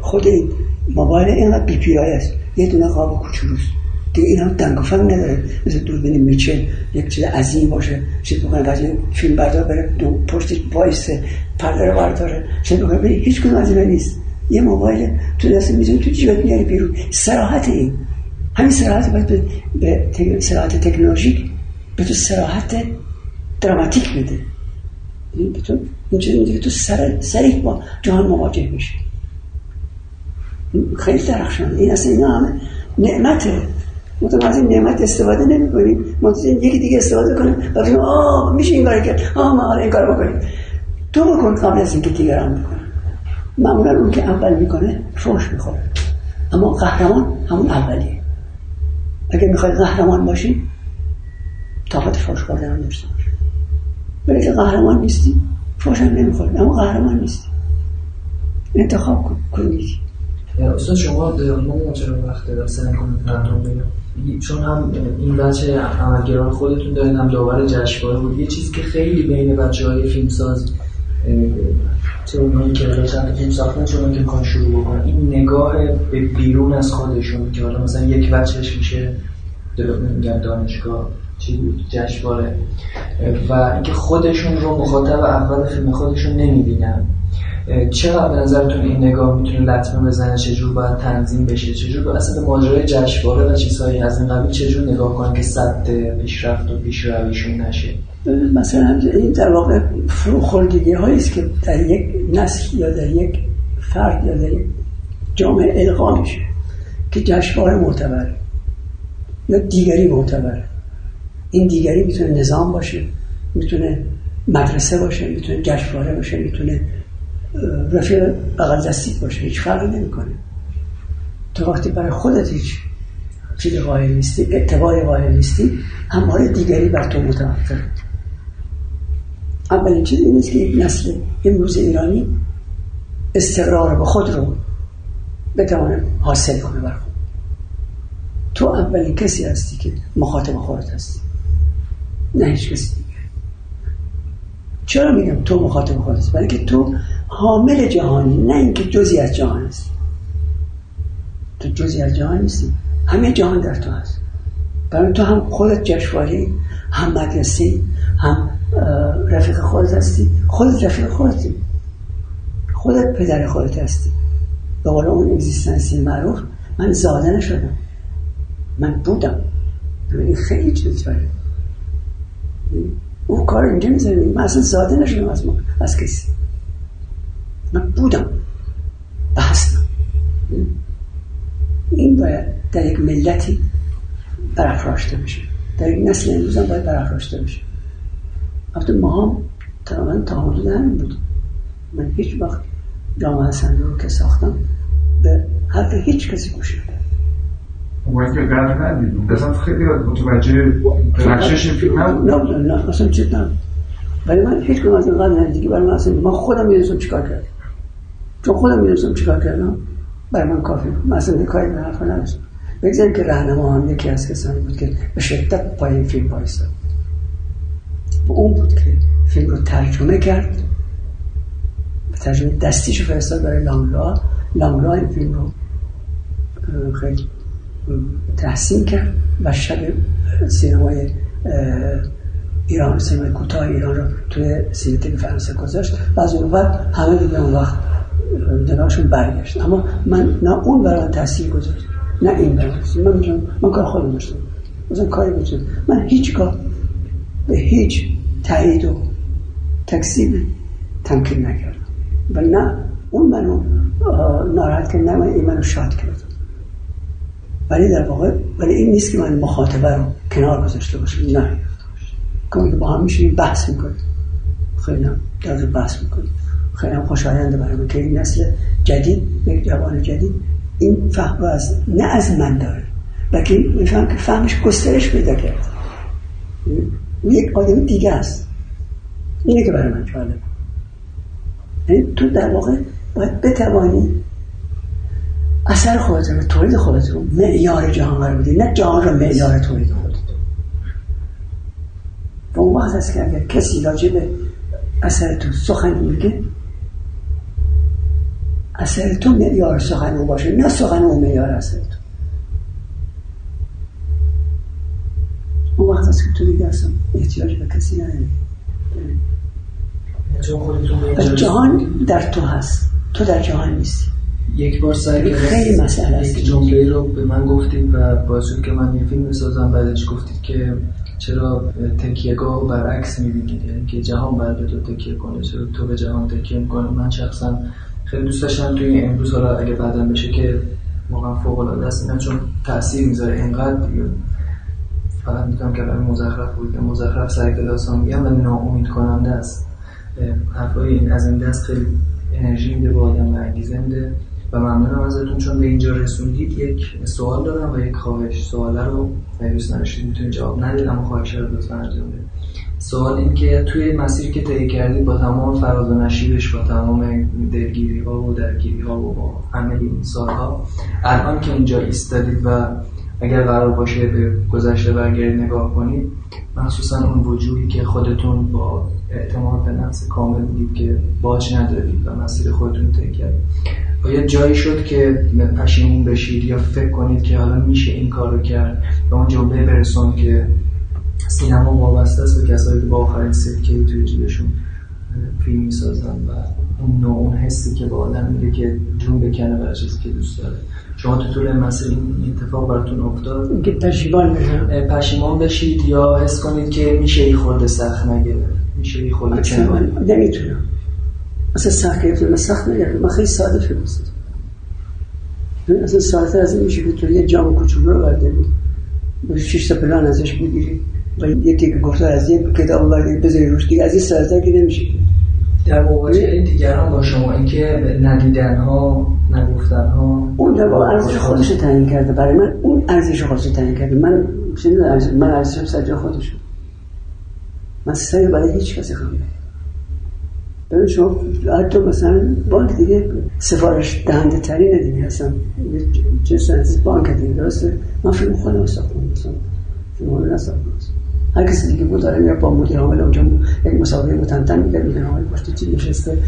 خود این موبایل اینقدر بی پیرای است یه دونه قاب کوچولوست دیگه این هم دنگ و نداره. مثل دوربین میچل یک چیز عظیم باشه. چیز بکنه وقتی فیلم بردار بره دو پشتش وایسه پرده رو برداره. چیز بکنه بره هیچ از این نیست. یه موبایل تو دست میزون تو جیبت میاری بیرون. سراحت این. همین سراحت باید به, به سراحت تکنولوژیک به تو سراحت دراماتیک میده این به تو این چیز میده که تو سر سریح با جهان مواجه میشه خیلی درخشان. این اصلا اینا همه نعمته. از این نعمت استفاده نمی کنیم ما یکی دیگه استفاده کنیم و بگیم آه میشه این کار کرد. آه ما این کار بکنیم. تو بکن قبل از اینکه دیگران بکنه معمولا اون که اول می‌کنه فوش می‌خوره. اما قهرمان همون اولیه. اگه می‌خوای قهرمان باشی طاقت فوش خوردن هم ولی که قهرمان نیستی. فوش هم نمی‌خوری اما قهرمان نیستی. انتخاب کن. کن استاد شما من چرا وقت دارم سعی کنید برنامه بگم چون هم این بچه عملگران خودتون دارین هم داور جشنواره بود. یه چیزی که خیلی بین بچه های فیلمساز چه اونایی که چند فیلم ساختن چون که می‌خوان شروع بکنن. این نگاه به بیرون از خودشون که حالا مثلا یک بچهش میشه دانشگاه. جشنواره. و اینکه خودشون رو مخاطب اول فیلم خودشون نمی‌بینن. چقدر به نظرتون این نگاه می‌تونه لطمه بزنه؟ چجور باید تنظیم بشه؟ چجور اصلا ماجرای جشنواره و چیزهایی از این قبیل چجور نگاه کنن که صد پیشرفت و پیشرویشون نشه؟ مثلا این در واقع فروخوردگی هایی است که در یک نسل یا در یک فرد یا در یک جامعه القا میشه که جشنواره معتبر یا دیگری معتبر این دیگری می‌تونه نظام باشه می‌تونه مدرسه باشه می‌تونه جشنواره باشه می‌تونه رفیق بغل دستی باشه هیچ فرقی نمی‌کنه. تو وقتی برای خودت هیچ چیز قائل نیستی اعتبار قائل نیستی همواره دیگری بر تو متوفر اولین چیز این که یک نسل امروز ایرانی استقرار به خود رو بتوانه حاصل کنه بر تو اولین کسی هستی که مخاطب خودت هستی. نه هیچ کسی دیگه. چرا میگم تو مخاطب خودت؟ هستی برای که تو حامل جهانی نه اینکه جزی از جهان هست تو جزی از جهان نیستی. همه جهان در تو هست. برای تو هم خودت جشواری هم مدرسی هم رفیق خودت هستی. خودت رفیق خودتی. خودت پدر خودت هستی. به قول اون اگزیستنسی معروف من زاده نشدم. من بودم. این خیلی چیز اون کار اینجا می‌زنی من اصلا زاده نشدم از ما از کسی. من بودم. و هستم این باید در یک ملتی برافراشته بشه. در یک نسل امروز هم باید برافراشته بشه. وقتی ما هم تقریبا تا حدود همین بود. من هیچ وقت جامعه رو که ساختم به حرف هیچ کسی گوش ندادم اون که قدر ندید بزن خیلی متوجه این فیلم نبود. نه اصلا چیز نبود. ولی من هیچ کنم از این قدر ندیدی برای من اصلا من خودم می‌دونستم چیکار کردم. چون خودم می‌دونستم چیکار کردم. برای من کافی بود. من اصلا کاری به حرف نداشتم. بگذاریم که رهنما هم یکی از کسانی بود که به شدت پای این فیلم بایستاد و اون بود که فیلم رو ترجمه کرد. ترجمه دستیش فرستاد برای لانگلا لانگلا این فیلم رو خیلی تحسین کرد و شب سینمای ایران سینما کوتاه ایران رو توی سینما فرانسه گذاشت و از اون وقت همه دیگه اون وقت نگاهشون برگشت. اما من نه اون برای تاثیر گذاشت نه این برای من میگم من کار خودم داشتم. مثلا کاری بود من هیچگاه به هیچ تایید و تکسیب تمکین نکردم. و نه اون منو ناراحت کرد نه من این منو شاد کرد ولی در واقع ولی این نیست که من مخاطبه رو کنار گذاشته باشم نه. که با هم بحث می‌کنیم. خیلی هم در بحث می‌کنیم. خیلی هم خوشاینده برای من که این نسل جدید یک جوان جدید این فهم رو از نه از من داره بلکه میفهم که فهمش گسترش پیدا کرد یک آدم دیگه است. اینه که برای من جالب. یعنی تو در واقع باید بتوانی اثر خودت رو تولید خودت رو معیار جهان قرار بدی نه جهان رو معیار تولید خودت و اون وقت که اگر کسی راجع به اثر تو سخن میگه اثر تو معیار سخن او باشه نه سخن او معیار اثر تو. اون وقت هست که تو دیگه اصلا احتیاج به کسی نداری. جهان در تو هست. تو در جهان نیستی. یک بار سعی خیلی مسئله است. یک جمله رو به من گفتید و باعث شد که من یه فیلم بسازم بعدش گفتید که چرا تکیهگاه برعکس می‌بینید؟ یعنی که جهان باید به تو تکیه کنه. چرا تو به جهان تکیه می‌کنه من شخصا خیلی دوست داشتم توی این امروز حالا اگه بعدا بشه که واقعا فوق العاده است. اینا چون تاثیر می‌ذاره. اینقدر دیگه فقط می‌تونم که برای مزخرف بود مزخرف سعی کلاسان میگم و ناامید کننده است حرفای این از این دست خیلی انرژی میده به آدم و انگیزه میده و ممنونم ازتون چون به اینجا رسوندید. یک سوال دارم و یک خواهش. سواله رو دوست نداشتید می‌تونید جواب ندید اما خواهش رو لطفا انجام بدید. سوال این که توی مسیری که طی کردید با تمام فراز و نشیبش با تمام دلگیری ها و درگیری ها و با همه این سالها الان که اینجا ایستادید و اگر قرار باشه به گذشته برگردید نگاه کنید مخصوصا اون وجودی که خودتون با اعتماد به نفس کامل بودید که باج ندارید و مسیر خودتون طی کردید. آیا جایی شد که پشیمون بشید یا فکر کنید که حالا میشه این کار رو کرد به اون جمله برسون که سینما وابسته است به کسایی که با آخرین سکه توی جیبشون فیلم می‌سازن و اون نوع اون حسی که با آدم میده که جون بکنه برای چیزی که دوست داره. شما تو طول مسیر این اتفاق براتون افتاد؟ که پشیمان پشیمان بشید یا حس کنید که میشه این خورده سخت نگرفت؟ میشه این خورده نمی‌تونم. اصلا سخت گرفتم. من سخت نگرفتم. من خیلی ساده فکر اصلا ساده از این میشه که تو یه جام کوچولو رو برداری شش تا پلان ازش بگیری. و یه تیک گفتار از یه کتاب برداری بذاری روش دیگه. از این ساده که نمیشه. در مواجه این دیگران با شما اینکه ندیدن ها نگفتن ها اون در واقع ارزش خودش رو تعیین کرده. برای من اون ارزش خودش تعیین کرده. من من ارزشم سجا خودش من سعی برای هیچ کسی خواهم ببین شما حتی مثلا بانک دیگه سفارش دهنده ترین دیگه هستم چه از بانک دیگه درسته؟ من فیلم خودم ساختم. مثلا فیلم رو نساختم. هر کسی دیگه بود داره میره با مدیر عامل اونجا یک مسابقه متمتن میگه مدیر عامل پشت چی نشسته؟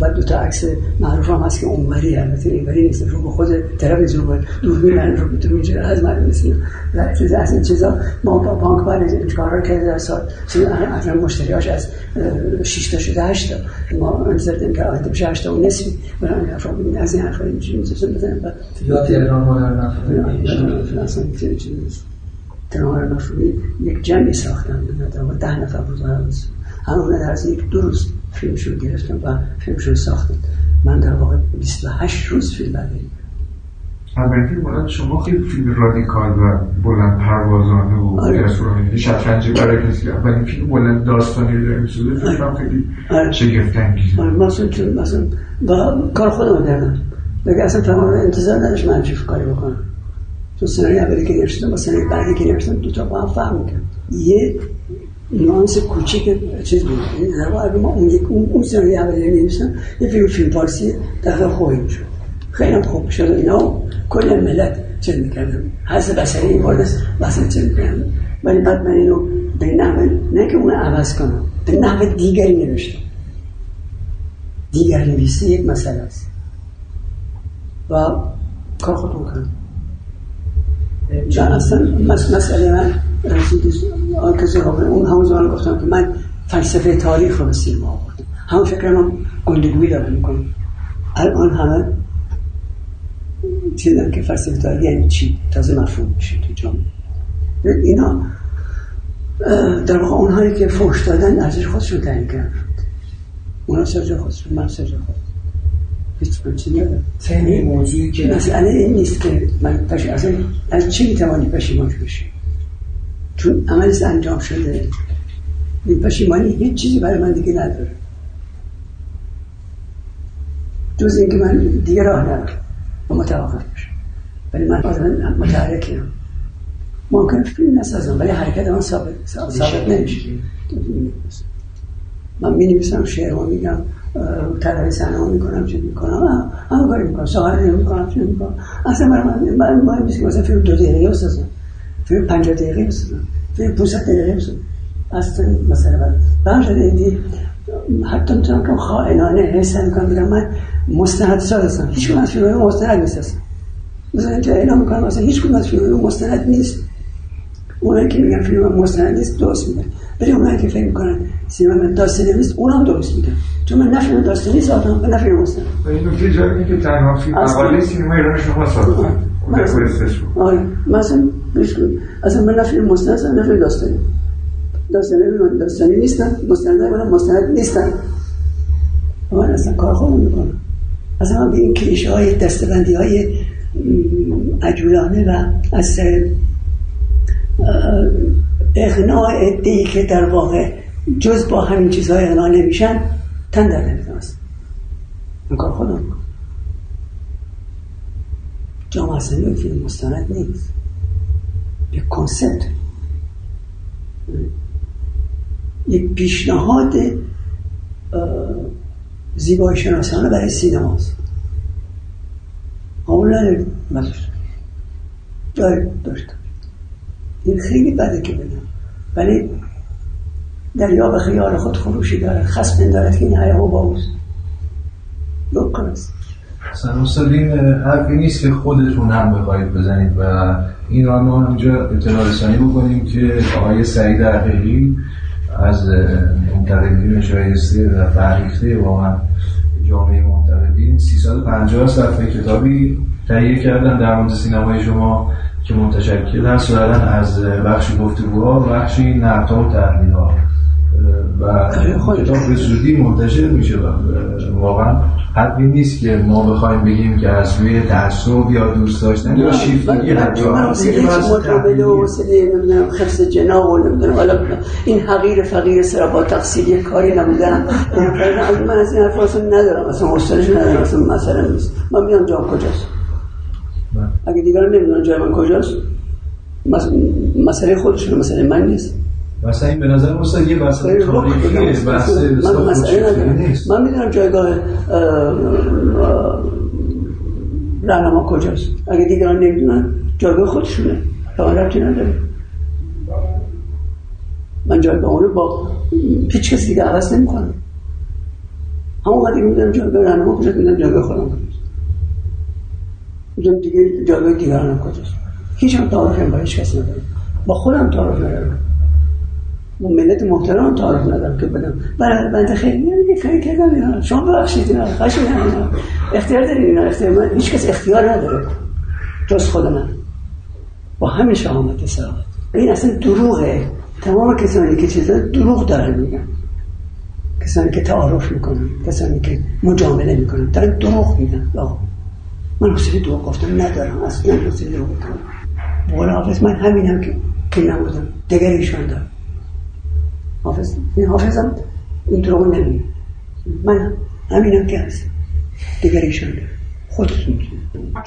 بعد دو تا عکس معروف هم هست که اونوری البته اینوری نیست رو به خود تلویزیون بود دوربین رو می‌تونه اینجا از من میسیم و چیز از این چیزا ما با بانک بعد کارا کرده در سال از مشتریاش از 6 تا شده 8 تا. ما انتظار که آینده بشه 8 تا و نصفی برای ببین از این حرفا اینجوری یا تهران نفر. تنوار مفهومی یک جمعی ساختم و ده نفر بود همون در از یک دو روز فیلمشون گرفتم و فیلمشون ساختم. من در واقع 28 روز فیلم برداریم البته مورد شما خیلی فیلم رادیکال و بلند پروازانه و آره. جسورانه شطرنجی برای کسی. اولین فیلم بلند داستانی رو داریم سوده فیلم خیلی آره. شگفت انگیزه آره مثلا چون مثلا با کار خودم کردم دیگه اصلا تمام انتظار نداشت من همچین کاری بکنم. تو سناریو اولی که نوشتم با سناریو بعدی که نوشتم دو تا با هم فهم کرد یه نانس کوچیک چیز بود. واقع ما اون یک اون, اون سناریو اولی نوشتم یه فیلم فیلم فارسی داخل خوبی می‌شد. خیلی هم خوب شد اینا کل ملت چیز می‌کردن. حس بسری این وارد بحث چیز می‌کردن. ولی بعد من اینو به نحو نه که اون عوض کنم به نحو دیگری نوشتم. دیگر نویسی یک مسئله است. و کار خودم کردم. نه اصلا مسئله من کسی اون همون زمان گفتم که من فلسفه تاریخ رو به سینما آوردم. همون فکر من گندگویی دارم می‌کنم. الان همه چیزن که فلسفه تاریخ یعنی چی؟ تازه مفهوم میشه تو جامعه. اینا در واقع اونهایی که فوش دادن ارزش خودشون تعیین کردن. اونا سرجا خودشون من سرجا خود هیچ این موضوعی که مسئله این نیست که من پش... اصلا از چی می‌توانی پشیمان بشی چون عملش انجام شده این پشیمانی هیچ چیزی برای من دیگه نداره جز اینکه من دیگه راه ندارم و متوقف بشم ولی من آدم متحرکیم ممکن فیلم نسازم ولی حرکت من ثابت ثابت نمیشه من می نویسم شعر رو میگم طلب سنه می‌کنم چه می‌کنم؟ همه کاری می‌کنم سهاره نمی‌کنم چه می‌کنم؟ اصلا برای من من مهم نیست که مثلا فیلم دو دقیقه بسازم. فیلم پنجاه دقیقه بسازم. فیلم 500 دقیقه بسازم. اصلا مثلا به هم شده ایدی حتی می‌تونم که خائنانه حسن می‌کنم بگم من مستند ساز هستم. هیچ کنم از فیلم مستند نیست مثلا اینجا اعلام می‌کنم مثلا هیچ کنم از فیلم مستند نیست. اونایی که میگن فیلم مستند نیست درست میگن. ولی اونایی که فکر می‌کنن سینما داستانی نیست اونم درست میگن. چون من نه فیلم داستانی ساختم و نه فیلم مستند این نکته جالبی که تنها فیلم مقاله سینما ایران شما ساختن آره. مثلا اصلا من نه فیلم مستند هستم نه فیلم داستانی داستانی من داستانی نیستم مستند من مستند نیستم. من اصلا کار خودم می‌کنم اصلا من به این کلیشه های دستبندی های عجولانه و از اغناء ادهی که در واقع جز با همین چیزهای اغناء نمیشن تن در نمیدم این کار خودم جامعه اصلا فیلم مستند نیست. یک کنسپت یک پیشنهاد زیبایی شناسانه برای سینماست. قبول نداریم. داریم داشتم. این خیلی بده که بگم ولی دریا به خیال خود فروشی دارد خسم دارد که این حیاه با اوست لکن است. اصلا این حرفی نیست که خودتون هم بخواهید بزنید و این را ما اینجا اطلاع رسانی بکنیم که آقای سعید حقیقی از منتقدین شایسته و فرهیخته واقعا جامعه منتقدین 350 صفحه کتابی تهیه کردن در مورد سینمای شما. که منتشکل هست از بخشی گفتگوها و بخشی نقدها و تحلیلها. و کتاب به زودی منتشر میشه و واقعا حرفی نیست که ما بخوایم بگیم که از روی تعصب یا دوست داشتن یا شیفتگی حتی نمی‌دونم جنا و نمی‌دونم حالا این حقیر فقیر سرا با تقصیری کاری نبودن من از این حرف ندارم اصلا حسنش ندارم اصلا مسئله نیست. من میام جام کجاست؟ اگه دیگران نمی‌دونن جای من کجاست مسئله خودشون مسئله من نیست. مثلا این به نظر مستقیم یه بحث تاریخی بحث من مسئله نیست. من می‌دونم جایگاه رهنما کجاست. اگه دیگران نمی‌دونن جایگاه خودشونه. تا ربطی نداره. من جایگاه اونو با هیچ کسی دیگه عوض نمی‌کنم. همون وقتی می‌دونم جایگاه رهنما کجاست می‌دونم جایگاه خودم. می‌دونم دیگه جایگاه دیگران کجاست. هیچ هم تعارف با هیچ کس ندارم با خودم تعارف ندارم. با ملت محترم تعارف ندارم که بدم. برای بنده خیلی دیگه کاری کردم اینا شما ببخشید اینا خشم اینا اختیار دارید اینا اختیار من. هیچ کس اختیار نداره. جز خود من. با همین شهامت صراحت این اصلا دروغه. تمام کسانی که چیزا دروغ داره میگن. کسانی که تعارف می‌کنن کسانی که مجامله می‌کنن دارن دروغ میگن. من حسین دروغ گفتم ندارم اصلا حسین دروغ کنم بقول حافظ من همینم که که نبودم دیگر ایشان دارم. حافظ این حافظم این دروغ نمیگه من همینم که هست دیگر ایشان دارم. خودتون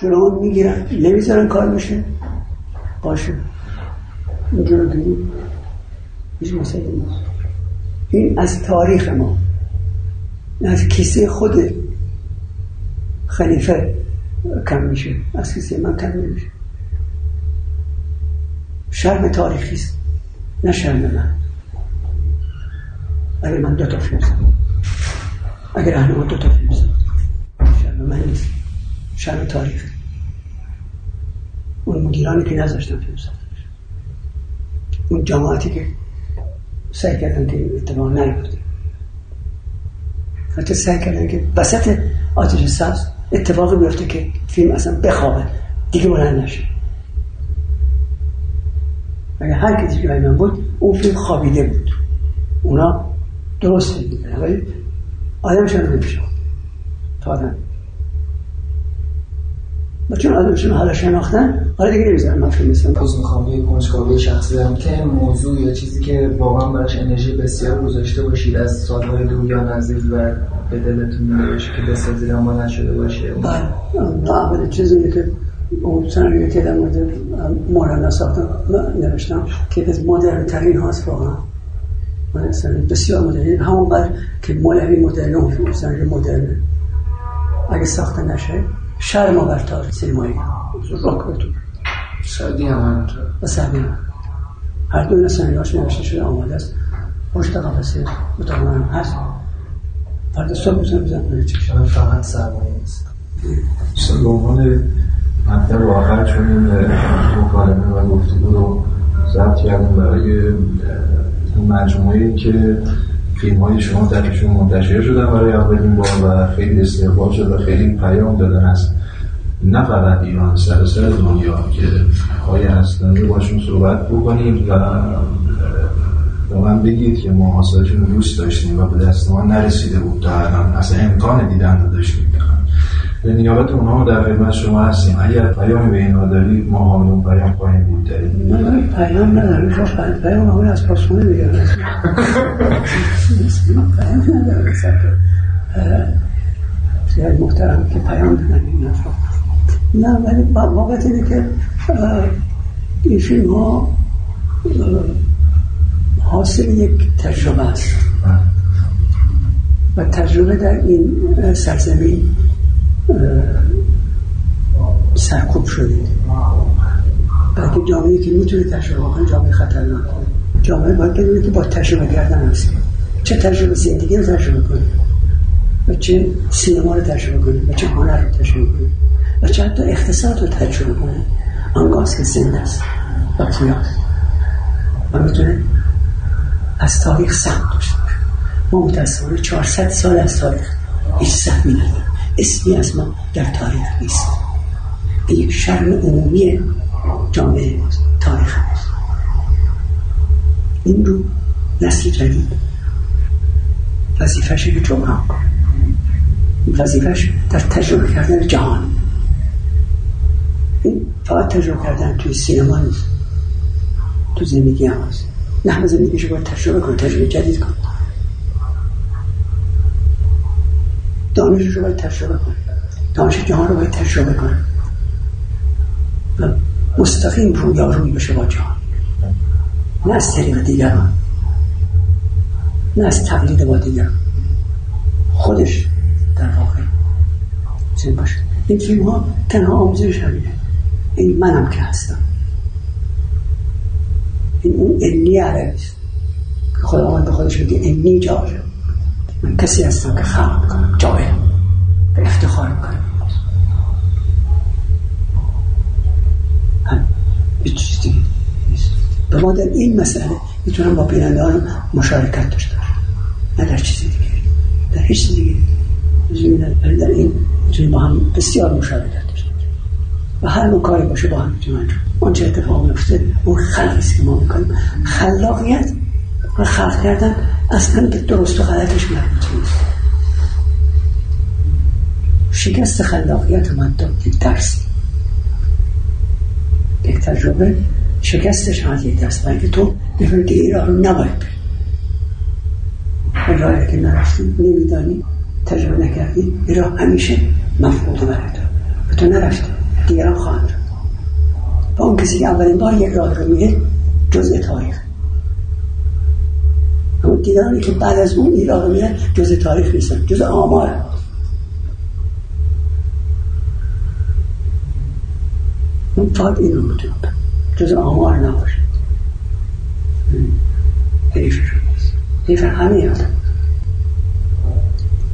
جلو می‌گیرن نمی‌ذارن کار بشه. باشه. اینجا گیری هیچ مسئله نیست. این از تاریخ ما. از کیسه خود خلیفه. کم میشه از کیسه من کم نمیشه. شرم تاریخی است نه شرم من. اگر من دو تا فیلم زدم اگر اهنما دو تا فیلم زدم شرم من نیست شرم تاریخی. اون مدیرانی که نذاشتن فیلم زدن اون جماعتی که سعی کردن که اتفاق نیفته حتی سعی کردن که وسط آتش سبز اتفاقی بیفته که فیلم اصلا بخوابه. دیگه بلند نشه. اگر هر کسی جای من بود اون فیلم خوابیده بود. اونا درست می‌دونن ولی آدمشان نمیشه تا آدم و چون آدمشون حالا شناختن حالا دیگه نمیزن مفهوم مثلا پس می‌خوام یه کنجکاوی شخصی دارم که موضوع یا چیزی که واقعا براش انرژی بسیار گذاشته باشید از سالهای دور یا نزدیک و به دلتون نمیشه که بسازید اما نشده باشه. بله. اول چیزی که اون سناریو که در مورد مولانا ساختم نوشتم که از مدرن ترین هاست واقعا. من بسیار مدرن. همون بر که مولوی مدرن اون سناریو مدرن اگه ساخته نشه شرم آورتار سینمایی. راک بتون شادی هم و سعبی هم. هر دو سناریوهاش نوشته شده آماده است. پشت قفسه اتاق من هست. فردا صبح می‌تونم بزن کنه چشم شما فقط سرمایه نیست. به عنوان مطلب آخر چون این مکالمه و گفتگو رو ضبط کردیم برای مجموعه که فیلم های شما درشون منتشر شدن برای اولین بار و خیلی استقبال شد و خیلی پیام دادن از نه فقط ایران سراسر دنیا که های اصلانی باشون صحبت بکنیم و به من بگید که ما حاصلشون دوست داشتیم و به دست ما نرسیده بود تا الان. اصلا امکان دیدن رو داشتیم. به نیابت اونها در خدمت شما هستیم اگر پیامی به اینها دارید ما همون پیام خواهیم بود داریم. من پیام ندارم. می‌خوام پیام همون از پاسخونه میگم پیام ندارم زیاد محترم که پیام بدن این نه ولی واقعا اینه که این فیلم ها حاصل یک تجربه است. و تجربه در این سرزمین سرکوب شدید. بلکه جامعه که می‌تونه تجربه کنه جامعه خطرناک. جامعه باید بدونه که با تجربه کردن هست. چه تجربه زندگی رو تجربه کنه و چه سینما رو تجربه کنه و چه هنر رو تجربه کنه و چه حتی اقتصاد رو تجربه کنه. آنگاز که زنده است و پویاست و می‌تونه از تاریخ سهم داشته ما متاسفانه 400 سال از تاریخ هیچ سهمی نداریم. اسمی از ما در تاریخ نیست. به یک شرم عمومی جامعه تاریخ هست این رو نسل جدید وظیفش رو جمعه وظیفش در تجربه کردن جهان. این فقط تجربه کردن توی سینما نیست. تو زندگی هم هست. نحو زندگیشو باید تجربه کن تجربه جدید کن دانش رو باید تجربه کن دانش جهان رو باید تجربه کن و مستقیم روی بشه با جهان. نه از طریق دیگران. نه از تقلید با دیگران. خودش در واقع چیز باشه. این فیلم ها تنها آموزش همینه. این منم که هستم. این اون انی عربیست که خداوند به خودش بگه انی جاهل من کسی هستم که خلق می‌کنم جاهل. و افتخار می‌کنم. هم به دیگه نیست. به ما در این مسئله می‌تونم با بیننده مشارکت داشته باشم. نه در چیزی دیگه. در هیچ دیگه. ولی در این می‌تونیم با هم بسیار مشارکت داشته و هر نوع کاری باشه با هم می‌تونیم انجام اون چه اتفاق میفته اون خلقی که ما می‌کنیم. خلاقیت و خلق کردن اصلا به درست و غلطش مربوط نیست. شکست خلاقیت من داد یک درس. یک تجربه شکستش هم یک درس. و تو این راه رو نباید بری. راهی که نرفتی نمیدانی تجربه نکردی این راه همیشه مفقود برای تو و تو نرفتی دیگران خواهند و اون کسی که اولین بار یک راه رو میره جزء تاریخ. دیگرانی که بعد از اون رو میره جزء تاریخ نیستن جزء آمار. من فقط این رو جزء آمار نباشد حیفش نیست حیف همه آدم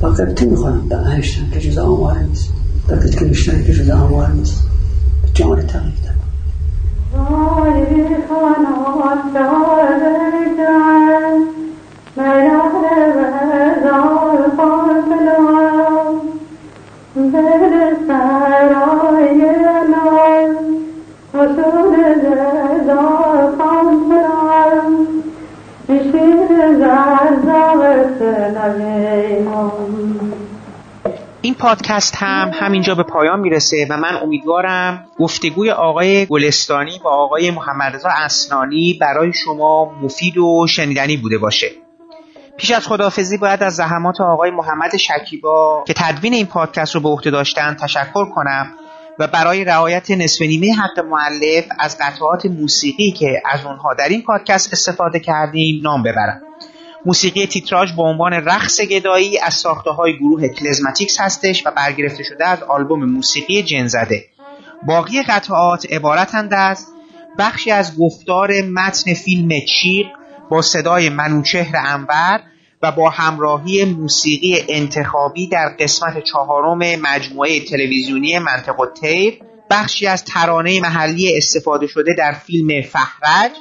فقط تو می‌خوانم. به انشتن که جزء آمار نیست. فقط که نشتن که جزء آمار نیست. به جان تغییر دارم پادکست هم همینجا به پایان می‌رسه و من امیدوارم گفتگوی آقای گلستانی با آقای محمد رضا اسنانی برای شما مفید و شنیدنی بوده باشه. پیش از خداحافظی باید از زحمات آقای محمد شکیبا که تدوین این پادکست رو به عهده داشتن تشکر کنم و برای رعایت نصف نیمه حق معلف از قطعات موسیقی که از اونها در این پادکست استفاده کردیم نام ببرم. موسیقی تیتراژ با عنوان رقص گدایی از ساخته های گروه کلزماتیکس هستش و برگرفته شده از آلبوم موسیقی جنزده. باقی قطعات عبارتند از بخشی از گفتار متن فیلم چیق با صدای منوچهر انور و با همراهی موسیقی انتخابی در قسمت چهارم مجموعه تلویزیونی منطق تیر بخشی از ترانه محلی استفاده شده در فیلم فهرج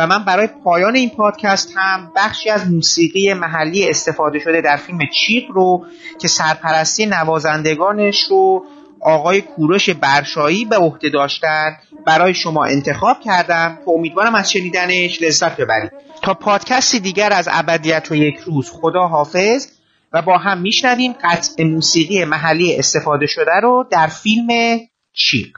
و من برای پایان این پادکست هم بخشی از موسیقی محلی استفاده شده در فیلم چیق رو که سرپرستی نوازندگانش رو آقای کوروش برشایی به عهده داشتن برای شما انتخاب کردم که امیدوارم از شنیدنش لذت ببرید. تا پادکستی دیگر از ابدیت و یک روز خدا حافظ و با هم میشنویم قطع موسیقی محلی استفاده شده رو در فیلم چیق